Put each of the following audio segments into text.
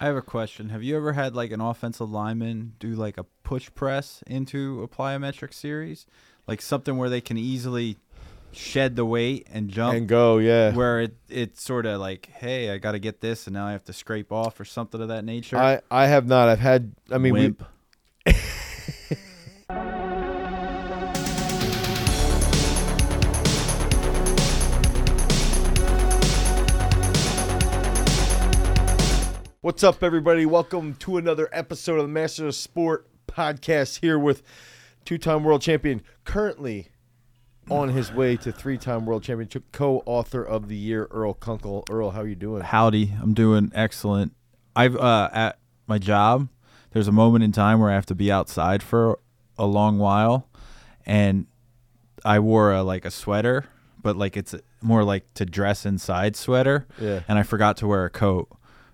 I have a question. Have you ever had like an offensive lineman do like a push press into a plyometric series? Like something where they can easily shed the weight and jump and go, yeah. where it it's sort of like, hey, I got to get this and now I have to scrape off or something of that nature. I I have not. I've had. I mean, we, What's up, everybody? Welcome to another episode of the Master of Sport podcast. Here with two-time world champion, currently on his way to three-time world championship, co-author of the year, Earl Kunkel. Earl, how are you doing? Howdy, I'm doing excellent. I've uh at my job, there's a moment in time where I have to be outside for a long while and I wore a like a sweater, but like it's more like to dress inside sweater Yeah. and I forgot to wear a coat.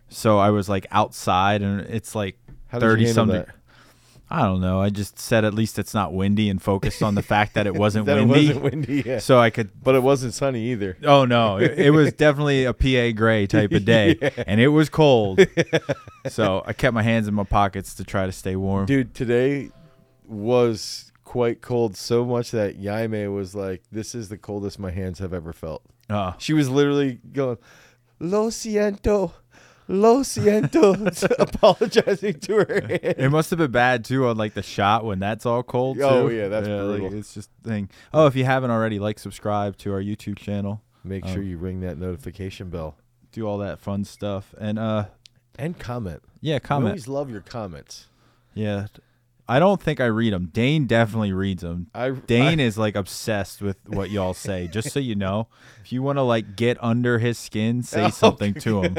So I was like outside and it's like How thirty something. I don't know. I just said at least it's not windy and focused on the fact that it wasn't That windy. it wasn't windy, yeah. So I could but it wasn't sunny either. Oh no, it, it was definitely a PA gray type of day, and it was cold. so I kept my hands in my pockets to try to stay warm. Dude, today was quite cold, so much that Yaime was like, "This is the coldest my hands have ever felt." Uh, She was literally going, "Lo siento, lo siento," apologizing to her it must have been bad too on like the shot when that's all cold. Too. Oh, yeah, that's like, brutal. it's just thing. Oh, if you haven't already, like, subscribe to our YouTube channel. Make Oh. sure you ring that notification bell Do all that fun stuff, and uh, and comment. yeah, We comment. always love your comments. Yeah, I don't think I read them. Dane definitely reads them. I Dane is like obsessed with what y'all say. Just so you know, if you want to like get under his skin, say oh something to him.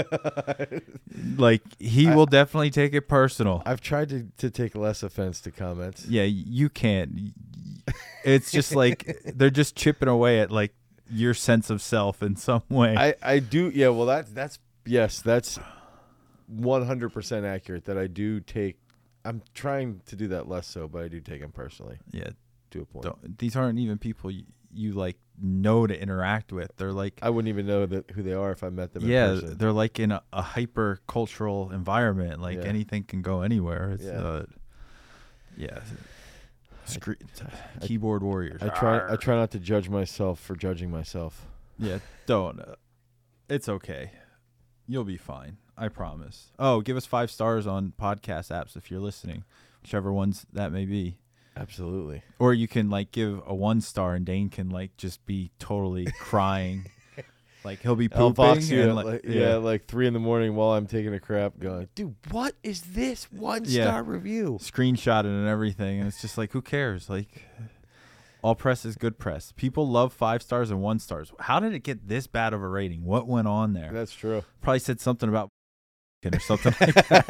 Like he will definitely take it personal. I, I've tried to, to take less offense to comments. Yeah, you can't. It's just like they're just chipping away at like your sense of self in some way. I, I do yeah well that that's yes that's 100% accurate that I do take I'm trying to do that less so but I do take them personally yeah, to a point don't, these aren't even people you, you like know to interact with. They're like I wouldn't even know that who they are if I met them in yeah, person. they're like in a, a hyper cultural environment. Like Yeah. anything can go anywhere. It's, Yeah. uh, yeah. Screen, keyboard warriors. I try I Arr. try not to judge myself for judging myself. Yeah, don't. Uh, it's okay. You'll be fine. I promise. Oh, give us five stars on podcast apps if you're listening, whichever ones that may be. Absolutely. Or you can like give a one star and Dane can like just be totally crying. Like he'll be I'll pooping. box you and, at, like, like, yeah. like three in the morning while I'm taking a crap, going, dude, what is this one Yeah. star review? screenshot it and everything and it's just like who cares like all press is good press people love five stars and one stars how did it get this bad of a rating what went on there That's true. probably said something about or something like that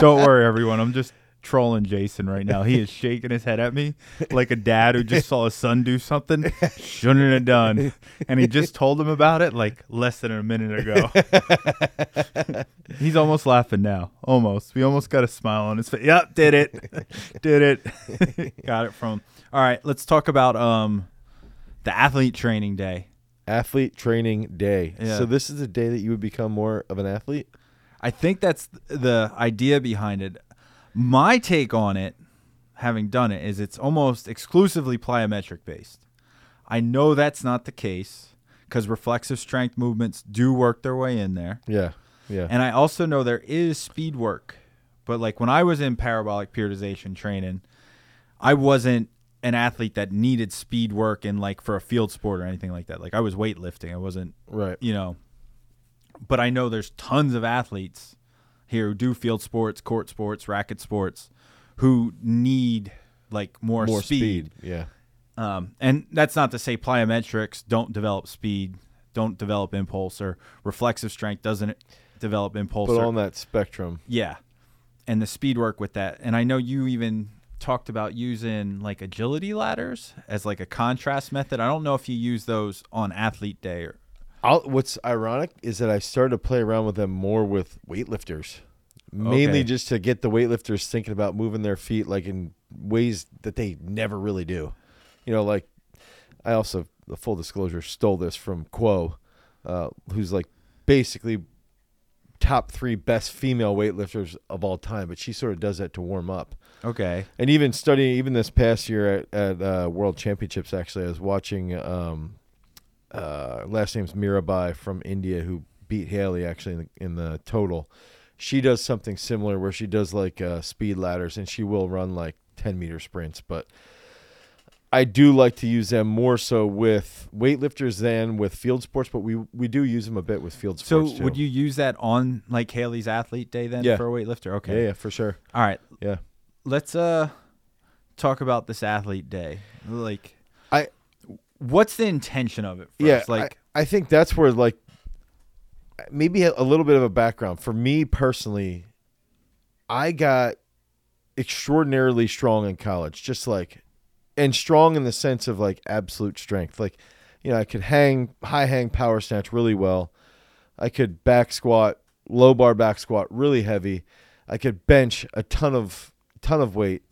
don't worry everyone i'm just trolling jason right now he is shaking his head at me like a dad who just saw his son do something shouldn't have done and he just told him about it like less than a minute ago He's almost laughing now. Almost. We almost got a smile on his face. Yep, did it. did it. got it from. All right, let's talk about um the athlete training day. Athlete training day. Yeah. So this is the day that you would become more of an athlete? I think that's the idea behind it. My take on it, having done it, is it's almost exclusively plyometric based. I know that's not the case because reflexive strength movements do work their way in there. Yeah. Yeah. And I also know there is speed work. But like when I was in parabolic periodization training, I wasn't an athlete that needed speed work and like for a field sport or anything like that. Like I was weightlifting. I wasn't, right. you know. But I know there's tons of athletes here who do field sports, court sports, racket sports who need like more, More speed. speed. Yeah. Um, and that's not to say plyometrics don't develop speed, don't develop impulse, or reflexive strength doesn't develop impulse. But or- on that spectrum. yeah. And the speed work with that. And I know you even talked about using like agility ladders as like a contrast method. I don't know if you use those on athlete day or I'll, what's ironic is that I started to play around with them more with weightlifters, mainly Okay. just to get the weightlifters thinking about moving their feet like in ways that they never really do. You know, like I also, the full disclosure, stole this from Kuo, uh, who's like basically top three best female weightlifters of all time, but she sort of does that to warm up. Okay. And even studying, even this past year at, at uh, World Championships, actually, I was watching. Um, uh, last name's Mirabai from India, who beat Haley actually in the, in the total. She does something similar where she does like uh, speed ladders, and she will run like ten meter sprints. But I do like to use them more so with weightlifters than with field sports, but we we do use them a bit with field So sports. too. would you use that on like Haley's athlete day then Yeah. for a weightlifter? Okay. Yeah, yeah, for sure. All right. Yeah. Let's uh talk about this athlete day. Like I- what's the intention of it first? yeah, like I, I think that's where like maybe a little bit of a background for me personally. I got extraordinarily strong in college, just like, and strong in the sense of like absolute strength. Like, you know, I could hang high hang power snatch really well. I could back squat, low bar back squat really heavy. I could bench a ton of ton of weight,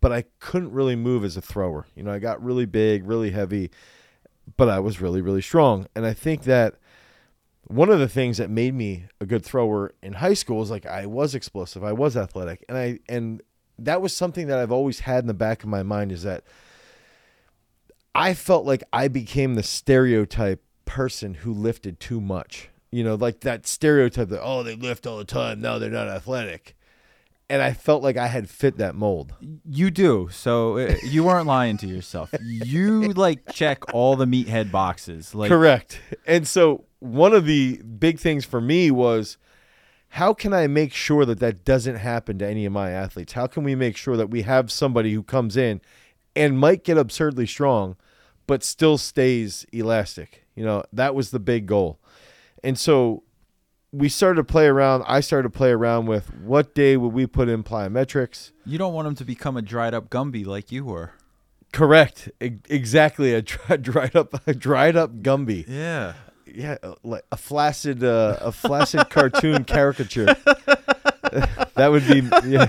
but I couldn't really move as a thrower. You know, I got really big, really heavy, but I was really really strong. And I think that one of the things that made me a good thrower in high school is like I was explosive, I was athletic, and I and that was something that I've always had in the back of my mind is that I felt like I became the stereotype person who lifted too much. You know, like that stereotype that oh they lift all the time, now they're not athletic. And I felt like I had fit that mold. you do. So uh, you weren't lying to yourself. You like check all the meathead boxes. Like Correct. And so one of the big things for me was how can I make sure that that doesn't happen to any of my athletes? How can we make sure that we have somebody who comes in and might get absurdly strong, but still stays elastic? You know, that was the big goal. And so we started to play around. I started to play around with what day would we put in plyometrics? you don't want him to become a dried up Gumby like you were. Correct. E- exactly. A dry, dried up, a dried up Gumby. Yeah. yeah, uh, like a flaccid, uh, a flaccid cartoon caricature. that would be yeah.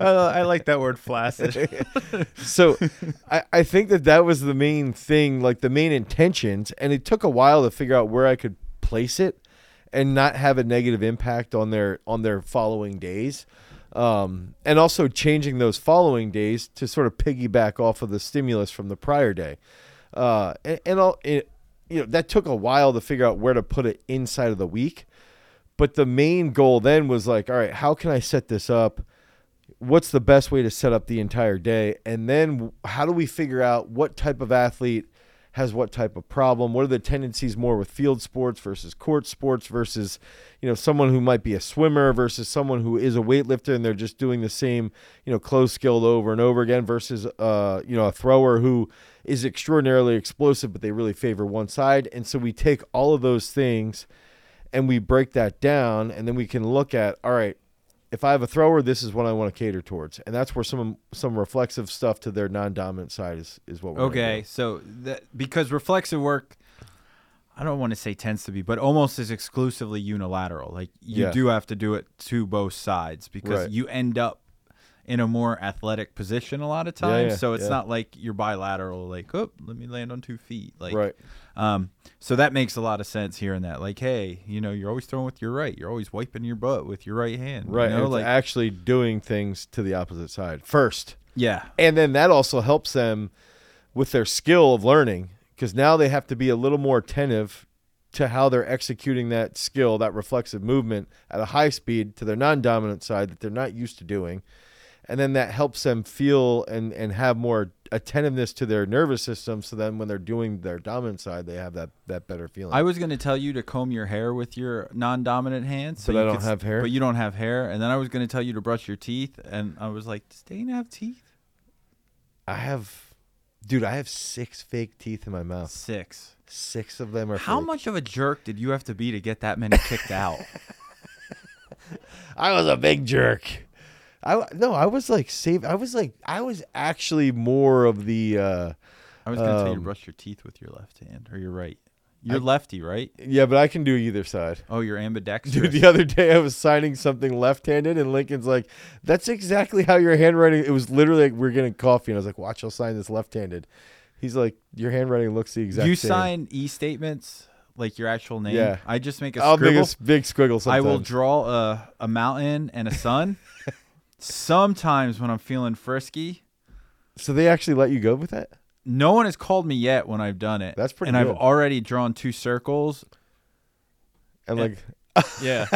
I, I like that word flaccid. so. I, I think that that was the main thing, like the main intentions, and it took a while to figure out where I could place it and not have a negative impact on their on their following days. Um, and also changing those following days to sort of piggyback off of the stimulus from the prior day. Uh, and, and all, it, you know, that took a while to figure out where to put it inside of the week. But the main goal then was like, all right, how can I set this up? What's the best way to set up the entire day? And then how do we figure out what type of athlete has what type of problem? What are the tendencies more with field sports versus court sports versus, you know, someone who might be a swimmer versus someone who is a weightlifter and they're just doing the same, you know, close skilled over and over again versus, uh, you know, a thrower who is extraordinarily explosive, but they really favor one side. And so we take all of those things and we break that down and then we can look at, all right, if I have a thrower, this is what I want to cater towards, and that's where some some reflexive stuff to their non-dominant side is is what we're Okay, do. so that because reflexive work, I don't want to say tends to be, but almost is exclusively unilateral. Like you Yeah. do have to do it to both sides because Right. you end up in a more athletic position a lot of Yeah, times. yeah, so it's yeah. not like you're bilateral. Like, oh, let me land on two feet. Like, right. Um, so that makes a lot of sense hearing that. Like, hey, you know, you're always throwing with your right. You're always wiping your butt with your right hand. Right. You know, it's like, actually doing things to the opposite side first. yeah. And then that also helps them with their skill of learning because now they have to be a little more attentive to how they're executing that skill, that reflexive movement at a high speed to their non dominant side that they're not used to doing. And then that helps them feel and, and have more attentiveness to their nervous system. So then when they're doing their dominant side, they have that, that better feeling. I was going to tell you to comb your hair with your non-dominant hand, so But I you don't could have hair? But you don't have hair, and then I was going to tell you to brush your teeth, and I was like, "Does Dane have teeth?" I have, dude, I have six fake teeth in my mouth. Six. Six of them are How fake. much of a jerk did you have to be to get that many kicked out? I was a big jerk. I no, I was like save. I was like I was actually more of the uh I was going to tell you Um, brush your teeth with your left hand or your right. You're I- lefty, right? yeah, but I can do either side. Oh, you're ambidextrous. Dude, the other day I was signing something left-handed, and Lincoln's like, "That's exactly how your handwriting." It was literally like we're getting coffee, and I was like, "Watch, I'll sign this left-handed." He's like, "Your handwriting looks the exact you same." sign e-statements like your actual name. Yeah. I just make a I'll make scribble. a s- big squiggle I will draw a, a mountain and a sun. Sometimes when I'm feeling frisky, so they actually let you go with that? no one has called me yet when I've done it. That's pretty And I've already drawn two circles. And Yeah. like, Yeah.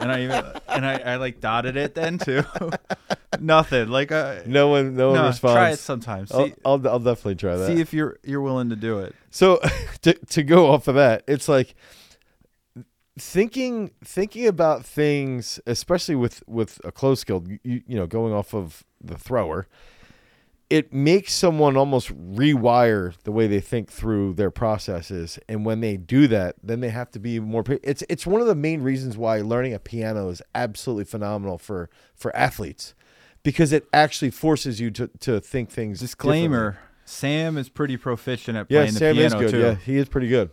and I even and I, I like dotted it then too. Nothing. Like uh, no one, no one no, responds. try it sometimes. I'll, I'll, I'll definitely try that. see if you're you're willing to do it. So to to go off of that, it's like thinking thinking about things, especially with with a close skill. You, you know, going off of the thrower, it makes someone almost rewire the way they think through their processes. And when they do that, then they have to be more. It's it's one of the main reasons why learning a piano is absolutely phenomenal for for athletes. Because it actually forces you to, to think things. Disclaimer: Sam is pretty proficient at Yeah, playing Sam the is piano good. too. Yeah, he is pretty good.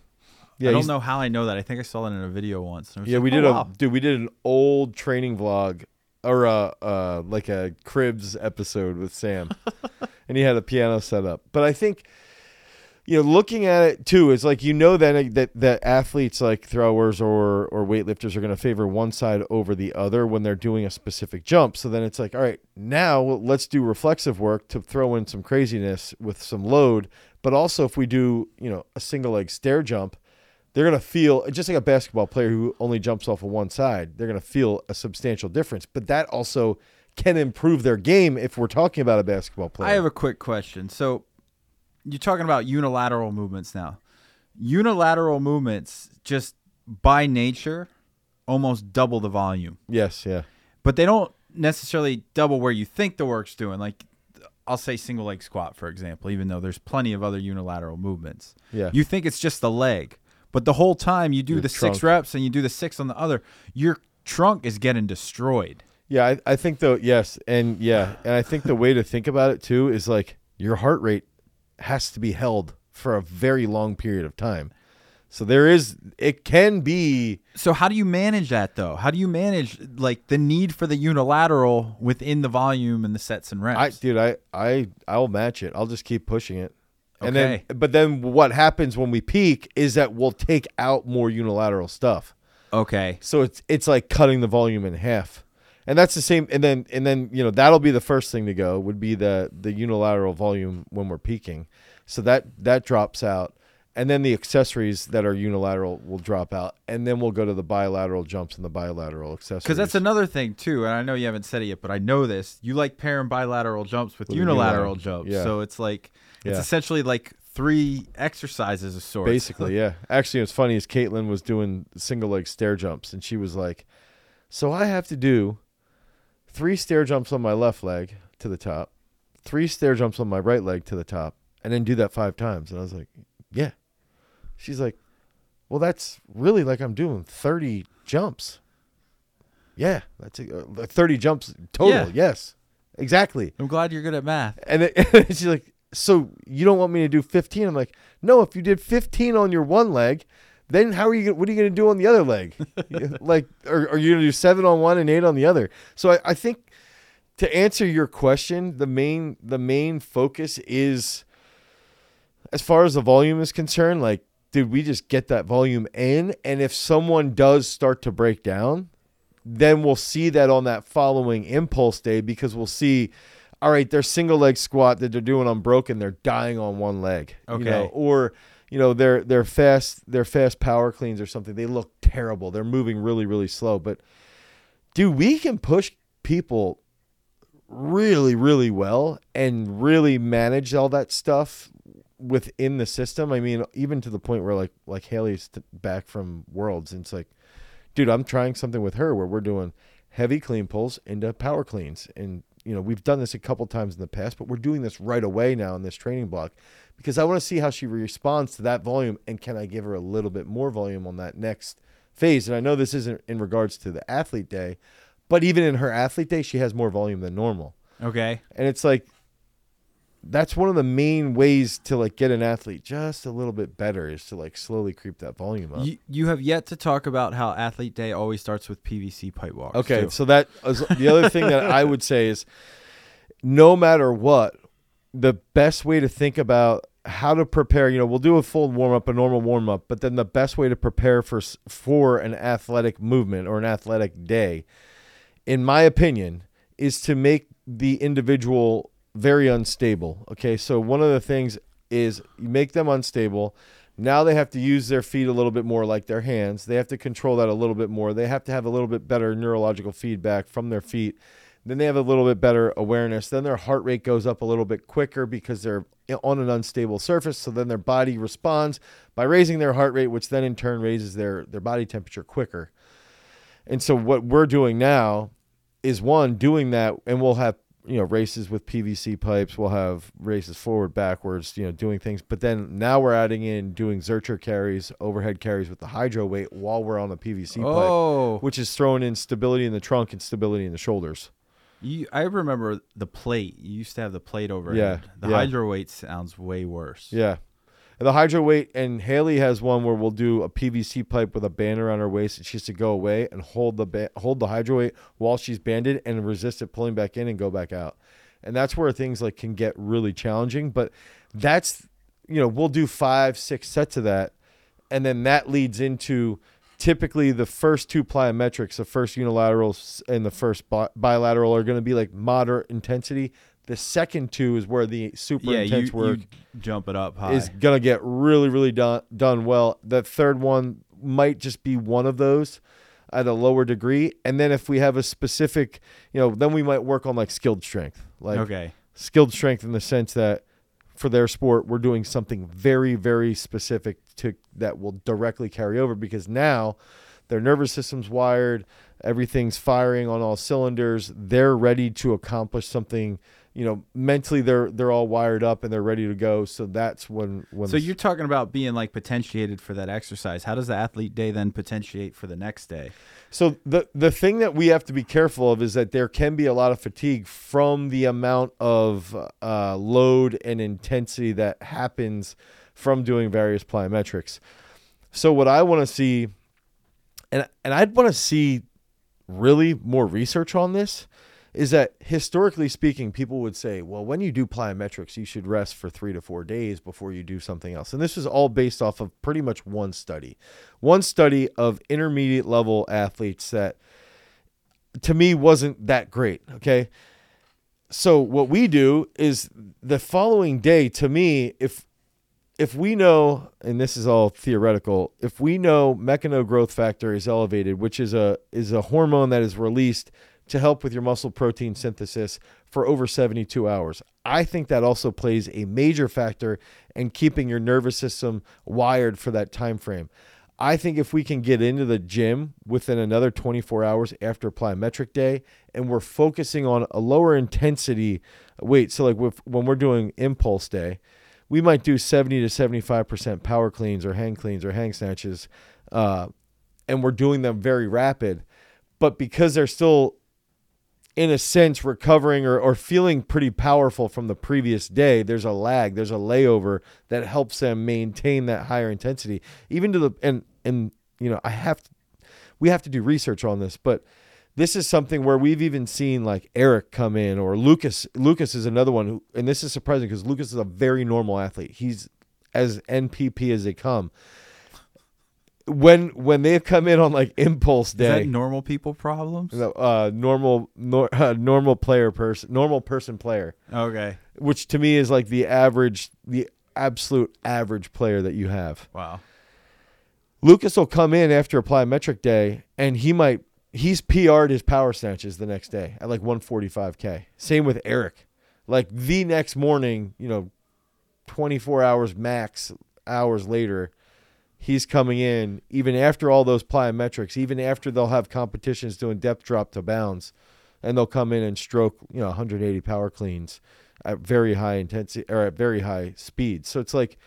Yeah, I don't he's- know how I know that. I think I saw that in a video once. and I was Yeah, like, we did oh, a wow. dude. We did an old training vlog or uh, uh like a cribs episode with Sam, and he had a piano set up. But I think you know, looking at it too, is like you know that that that athletes like throwers or or weightlifters are going to favor one side over the other when they're doing a specific jump. So then it's like, all right, now let's do reflexive work to throw in some craziness with some load. But also, if we do you know a single leg stair jump they're going to feel just like a basketball player who only jumps off of one side they're going to feel a substantial difference but that also can improve their game if we're talking about a basketball player I have a quick question. So you're talking about unilateral movements now. Unilateral movements just by nature almost double the volume. yes yeah But they don't necessarily double where you think the work's doing. Like I'll say single leg squat for example, even though there's plenty of other unilateral movements. yeah You think it's just the leg, but the whole time you do Your the six reps and you do the six on the other, your trunk is getting destroyed. yeah I, I think though yes and yeah and i think the way to think about it too is like your heart rate has to be held for a very long period of time so there is it can be So how do you manage that though? How do you manage like the need for the unilateral within the volume and the sets and reps? I dude, I I I'll match it. I'll just keep pushing it. And then but then what happens when we peak is that we'll take out more unilateral stuff. okay. So it's it's like cutting the volume in half. And that's the same and then and then you know that'll be the first thing to go would be the the unilateral volume when we're peaking. So that that drops out. And then the accessories that are unilateral will drop out, and then we'll go to the bilateral jumps and the bilateral accessories. Because that's another thing too, and I know you haven't said it yet, but I know this. You like pairing bilateral jumps with, With unilateral unilateral, jumps, yeah. so it's like it's essentially like three exercises of sorts. Basically, yeah. Actually, what's funny is Caitlin was doing single leg stair jumps, and she was like, "So I have to do three stair jumps on my left leg to the top, three stair jumps on my right leg to the top, and then do that five times." And I was like, "Yeah." She's like, "Well, that's really like I'm doing thirty jumps." Yeah, that's a, uh, thirty jumps total. Yeah. Yes, exactly. I'm glad you're good at math. And, it, and she's like, "So you don't want me to do 15?" I'm like, "No. If you did 15 on your one leg, then how are you? What are you going to do on the other leg? like, are, are you going to do seven on one and eight on the other?" So I, I think to answer your question, the main the main focus is as far as the volume is concerned. Like, did we just get that volume in? And if someone does start to break down, then we'll see that on that following impulse day because we'll see all right their single leg squat that they're doing on broken, they're dying on one leg you know, or you know their their fast their fast power cleans or something they look terrible. They're moving really really slow. But dude we can push people really really well and really manage all that stuff within the system. I mean even to the point where like like haley's t- back from worlds and it's like dude, I'm trying something with her where we're doing heavy clean pulls into power cleans. And, you know, we've done this a couple times in the past, but we're doing this right away now in this training block because I want to see how she responds to that volume and can I give her a little bit more volume on that next phase. And I know this isn't in regards to the athlete day, but even in her athlete day, she has more volume than normal. Okay. And it's like, that's one of the main ways to like get an athlete just a little bit better is to like slowly creep that volume up. You, you have yet to talk about how athlete day always starts with PVC pipe walks. Okay, too. so that is, the other thing that I would say is, no matter what, the best way to think about how to prepare. You know, we'll do a full warm up, a normal warm up, but then the best way to prepare for for an athletic movement or an athletic day, in my opinion, is to make the individual very unstable. Okay, so one of the things is you make them unstable. Now they have to use their feet a little bit more like their hands. They have to control that a little bit more. They have to have a little bit better neurological feedback from their feet. Then they have a little bit better awareness. Then their heart rate goes up a little bit quicker because they're on an unstable surface. So then their body responds by raising their heart rate, which then in turn raises their, their body temperature quicker. And so what we're doing now is one doing that, and we'll have you know races with PVC pipes. We'll have races forward, backwards, you know, doing things. But then now we're adding in doing Zercher carries, overhead carries with the hydro weight while we're on the PVC pipe, Oh, which is throwing in stability in the trunk and stability in the shoulders. you, I remember the plate. You used to have the plate overhead. Yeah, The yeah. hydro weight sounds way worse. Yeah. The hydro weight, and Haley has one where we'll do a PVC pipe with a band around her waist, and she has to go away and hold the ba- hold the hydro weight while she's banded and resist it pulling back in and go back out. And that's where things like can get really challenging. But that's you know we'll do five six sets of that, and then that leads into typically the first two plyometrics, the first unilateral and the first bi- bilateral are going to be like moderate intensity. The second two is where the super Yeah, intense you, work you jump it up high. is gonna get really really done done well. The third one might just be one of those at a lower degree, and then if we have a specific, you know, then we might work on like skilled strength, like okay. skilled strength in the sense that for their sport we're doing something very very specific to that will directly carry over because now their nervous system's wired everything's firing on all cylinders they're ready to accomplish something you know mentally they're they're all wired up and they're ready to go so that's when when So you're talking about being like potentiated for that exercise. How does the athlete day then potentiate for the next day? So the the thing that we have to be careful of is that there can be a lot of fatigue from the amount of uh, load and intensity that happens from doing various plyometrics. So what I want to see, and and I'd want to see really more research on this, is that historically speaking, people would say, well, when you do plyometrics, you should rest for three to four days before you do something else. And this is all based off of pretty much one study, one study of intermediate level athletes that to me wasn't that great. Okay. So what we do is the following day to me, if if we know, and this is all theoretical, if we know mechano growth factor is elevated, which is a is a hormone that is released to help with your muscle protein synthesis for over 72 hours. I think that also plays a major factor in keeping your nervous system wired for that time frame. I think if we can get into the gym within another 24 hours after plyometric day and we're focusing on a lower intensity weight, so like when we're doing impulse day, we might do 70 to 75% power cleans or hang cleans or hang snatches, uh, and we're doing them very rapid. But because they're still, in a sense, recovering or, or feeling pretty powerful from the previous day, there's a lag, there's a layover that helps them maintain that higher intensity. Even to the, and, and, you know, I have to, we have to do research on this, but this is something where we've even seen like Eric come in or Lucas. Lucas is another one who, and this is surprising because Lucas is a very normal athlete. He's as NPP as they come. When when they've come in on like impulse Is day, that normal people problems? uh, normal nor, uh, normal player person, normal person player, Okay. which to me is like the average, the absolute average player that you have. Wow. Lucas will come in after a plyometric day and he might he's PR'd his power snatches the next day at like 145k. Same with Eric. Like the next morning, you know, 24 hours max hours later, he's coming in even after all those plyometrics, even after they'll have competitions doing depth drop to bounds and they'll come in and stroke, you know, 180 power cleans at very high intensity or at very high speed. So it's like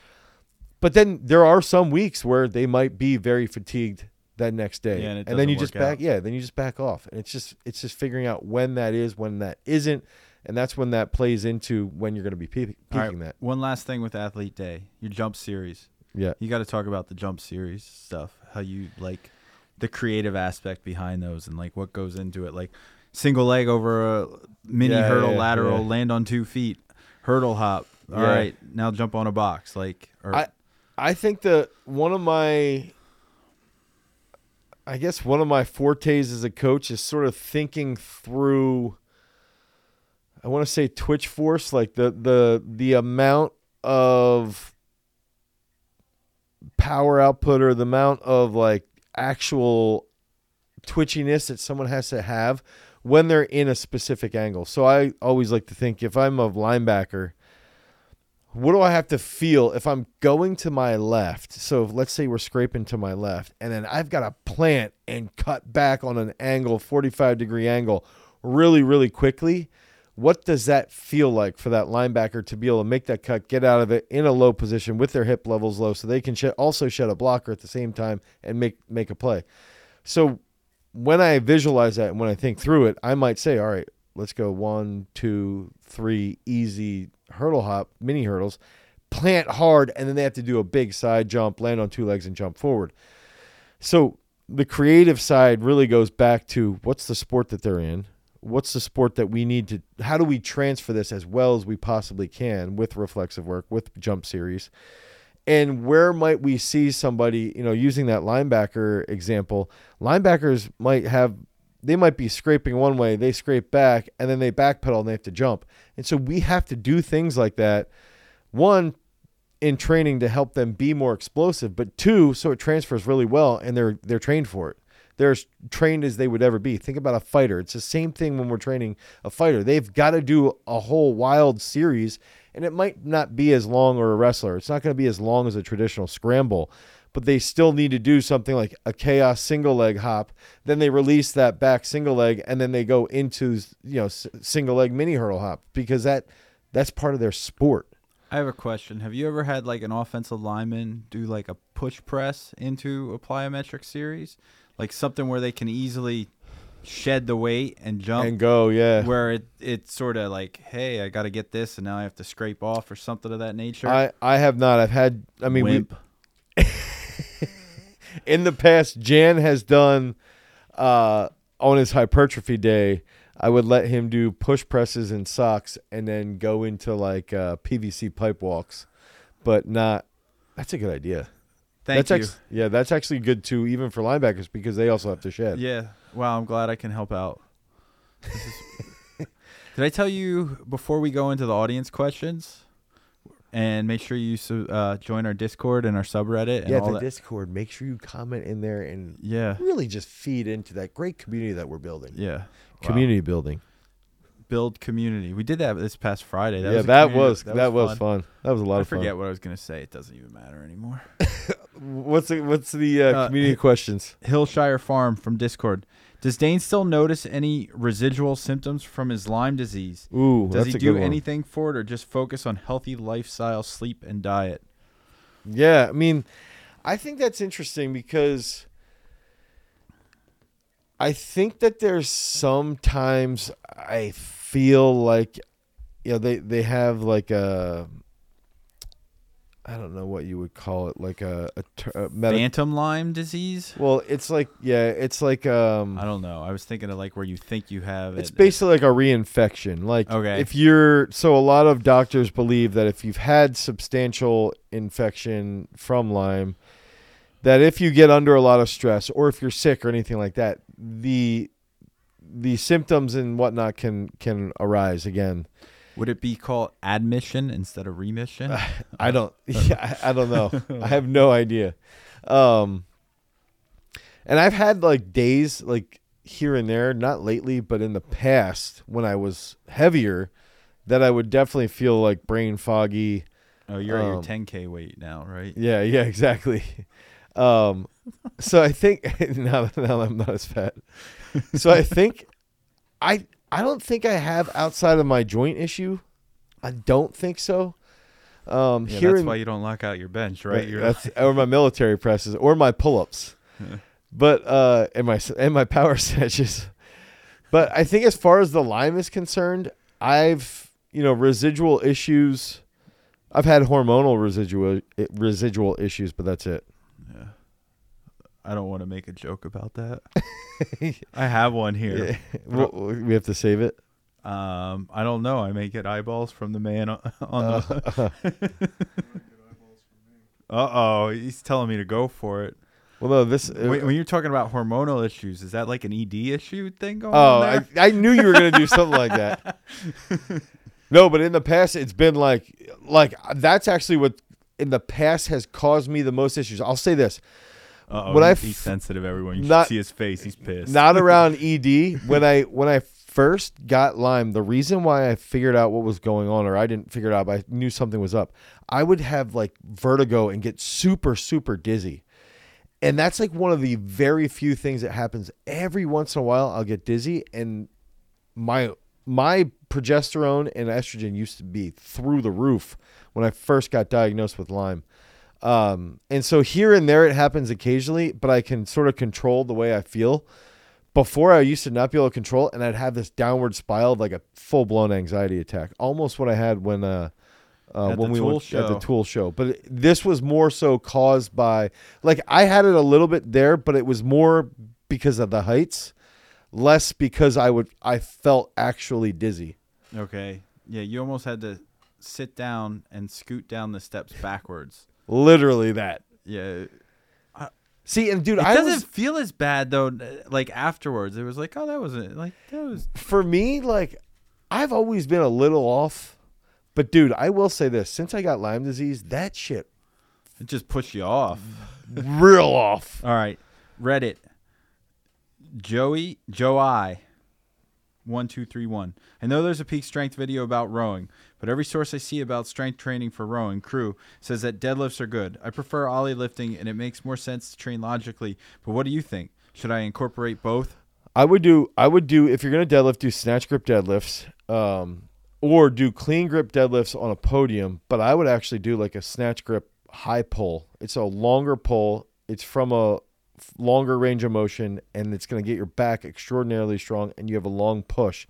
but then there are some weeks where they might be very fatigued that next day, Yeah, and it then you just back. out. Yeah, then you just back off, and it's just it's just figuring out when that is, when that isn't, and that's when that plays into when you're going to be pe- peaking right. that. One last thing with athlete day, your jump series. Yeah, You got to talk about the jump series stuff. How you like the creative aspect behind those and like what goes into it. Like single leg over a mini Yeah, hurdle yeah, lateral, yeah. land on two feet, hurdle hop, All Yeah. right, now jump on a box. Like, or, I I think that one of my I guess one of my fortes as a coach is sort of thinking through I want to say twitch force like the the the amount of power output or the amount of like actual twitchiness that someone has to have when they're in a specific angle. So I always like to think if I'm a linebacker what do I have to feel if I'm going to my left? So let's say we're scraping to my left, and then I've got to plant and cut back on an angle, 45 degree angle, really, really quickly. What does that feel like for that linebacker to be able to make that cut, get out of it in a low position with their hip levels low, so they can shed, also shed a blocker at the same time and make make a play. So when I visualize that and when I think through it, I might say, all right, let's go one, two, three, easy hurdle hop, mini hurdles, plant hard, and then they have to do a big side jump, land on two legs, and jump forward. So the creative side really goes back to what's the sport that they're in? What's the sport that we need to, how do we transfer this as well as we possibly can with reflexive work, with jump series? And where might we see somebody, you know, using that linebacker example? Linebackers might have they might be scraping one way, they scrape back, and then they backpedal and they have to jump. And so we have to do things like that. One, in training to help them be more explosive, but two, so it transfers really well and they're they're trained for it. They're as trained as they would ever be. Think about a fighter. It's the same thing when we're training a fighter. They've got to do a whole wild series, and it might not be as long or a wrestler. It's not going to be as long as a traditional scramble but they still need to do something like a chaos single leg hop. Then they release that back single leg, and then they go into you know single leg mini hurdle hop because that that's part of their sport. I have a question. Have you ever had like an offensive lineman do like a push press into a plyometric series, like something where they can easily shed the weight and jump? and go, yeah. where it it's sort of like, hey, I got to get this, and now I have to scrape off or something of that nature. I I have not. I've had. I mean, we, Wimp. in the past, Jan has done uh, on his hypertrophy day. I would let him do push presses and socks, and then go into like uh, PVC pipe walks, but not. That's a good idea. Thank that's you. act- yeah, that's actually good too, even for linebackers because they also have to shed. Yeah. Wow, I'm glad I can help out. Is- Did I tell you before we go into the audience questions? And make sure you uh, join our Discord and our subreddit and yeah, the that. Discord. Make sure you comment in there and yeah. really just feed into that great community that we're building. Yeah. Wow. Community building. build community. We did that this past Friday. That yeah, was that was that, was, fun. That was a lot I of fun. forget what I was gonna say. It doesn't even matter anymore. What's the what's the uh, Uh, community questions? Hillshire Farm from Discord. Does Dane still notice any residual symptoms from his Lyme disease? Ooh, Does he do anything for it or just focus on healthy lifestyle, sleep, and diet? Yeah, I mean, I think that's interesting because I think that there's sometimes I feel like you know they they have like a I don't know what you would call it like a a, ter- a Phantom Lyme disease? well it's like yeah it's like um I don't know. I was thinking of like where you think you have It's it. basically like a reinfection. Like Okay. if you're so a lot of doctors believe that if you've had substantial infection from Lyme, that if you get under a lot of stress or if you're sick or anything like that, the the symptoms and whatnot can can arise again. Would it be called admission instead of remission? I don't yeah, I, I don't know. I have no idea. Um and I've had like days like here and there, not lately, but in the past when I was heavier, that I would definitely feel like brain foggy. oh, you're at your um, 10k weight now, right? Yeah, yeah, exactly. Um so I think now, now I'm not as fat. So I think I I don't think I have outside of my joint issue. I don't think so. Um Yeah, here that's why you don't lock out your bench, right? That's or my military presses or my pull-ups. but uh and my and my power snatches. But I think as far as the Lyme is concerned, I've you know residual issues. I've had hormonal residual residual issues, but that's it. I don't want to make a joke about that. I have one here. Yeah. Well, we have to save it. Um, I don't know. I may get eyeballs from the man on, on the. uh oh, he's telling me to go for it. Well, no, this. uh, When, when you're talking about hormonal issues, is that like an ED issue thing going oh, on I. I knew you were gonna do something like that. No, but in the past, it's been like, like that's actually what in the past has caused me the most issues. I'll say this: Uh-oh, when I he's, he's sensitive. Everyone, you not- see his face. He's pissed. not around ED. When I when I first got Lyme, the reason why I figured out what was going on, or I didn't figure it out, but I knew something was up. I would have like vertigo and get super super dizzy, and that's like one of the very few things that happens every once in a while. I'll get dizzy, and my my progesterone and estrogen used to be through the roof when I first got diagnosed with Lyme. Um, and so here and there it happens occasionally, but I can sort of control the way I feel. Before I used to not be able to control and I'd have this downward spiral of like a full blown anxiety attack, almost what I had when uh, uh when we went at the tool show. But it- this was more so caused by like I had it a little bit there, but it was more because of the heights, less because I would I felt actually dizzy. Okay. Yeah, you almost had to sit down and scoot down the steps backwards. Literally that. Yeah. See, and dude, It I doesn't was feel as bad though. Like afterwards, it was like, oh, that wasn't like that was. for me, like I've always been a little off. But dude, I will say this: since I got Lyme disease, that shit It just pushed you off. real off. All right, Reddit. Joey Joe I. One two three one. I know there's a peak strength video about rowing, but every source I see about strength training for rowing crew says that deadlifts are good. I prefer Oly lifting, and it makes more sense to train logically. But what do you think? Should I incorporate both? I would do I would do if you're gonna deadlift, do snatch grip deadlifts, um, or do clean grip deadlifts on a podium. But I would actually do like a snatch grip high pull. It's a longer pull. It's from a longer range of motion, and it's gonna get your back extraordinarily strong, and you have a long push.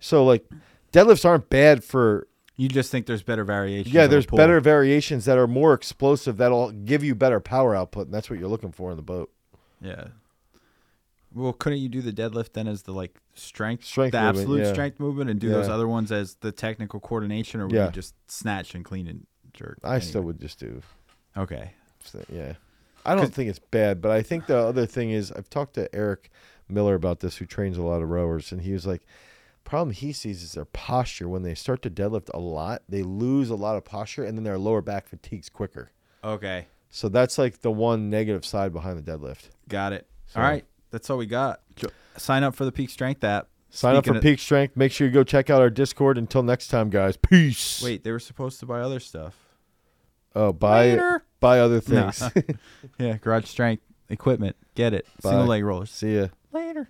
So like deadlifts aren't bad for You just think there's better variations? yeah. There's better variations that are more explosive that'll give you better power output, and that's what you're looking for in the boat. Yeah. Well, couldn't you do the deadlift then as the like strength, Strength the movement, absolute yeah. strength movement, and do those other ones as the technical coordination, or would Yeah. you just snatch and clean and jerk? I still would just do Okay. So, yeah. I don't think it's bad, but I think the other thing is I've talked to Eric Miller about this, who trains a lot of rowers, and he was like, problem he sees is their posture. When they start to deadlift a lot, they lose a lot of posture, and then their lower back fatigues quicker. Okay. So that's like the one negative side behind the deadlift. Got it. So- All right. That's all we got. Sign up for the Peak Strength app. Sign up for of- Peak Strength. Make sure you go check out our Discord. Until next time, guys. Peace. Wait, they were supposed to buy other stuff. Oh, buy Later. Buy other things. yeah, garage strength equipment. Get it. Bye. Single leg rollers. See ya. Later.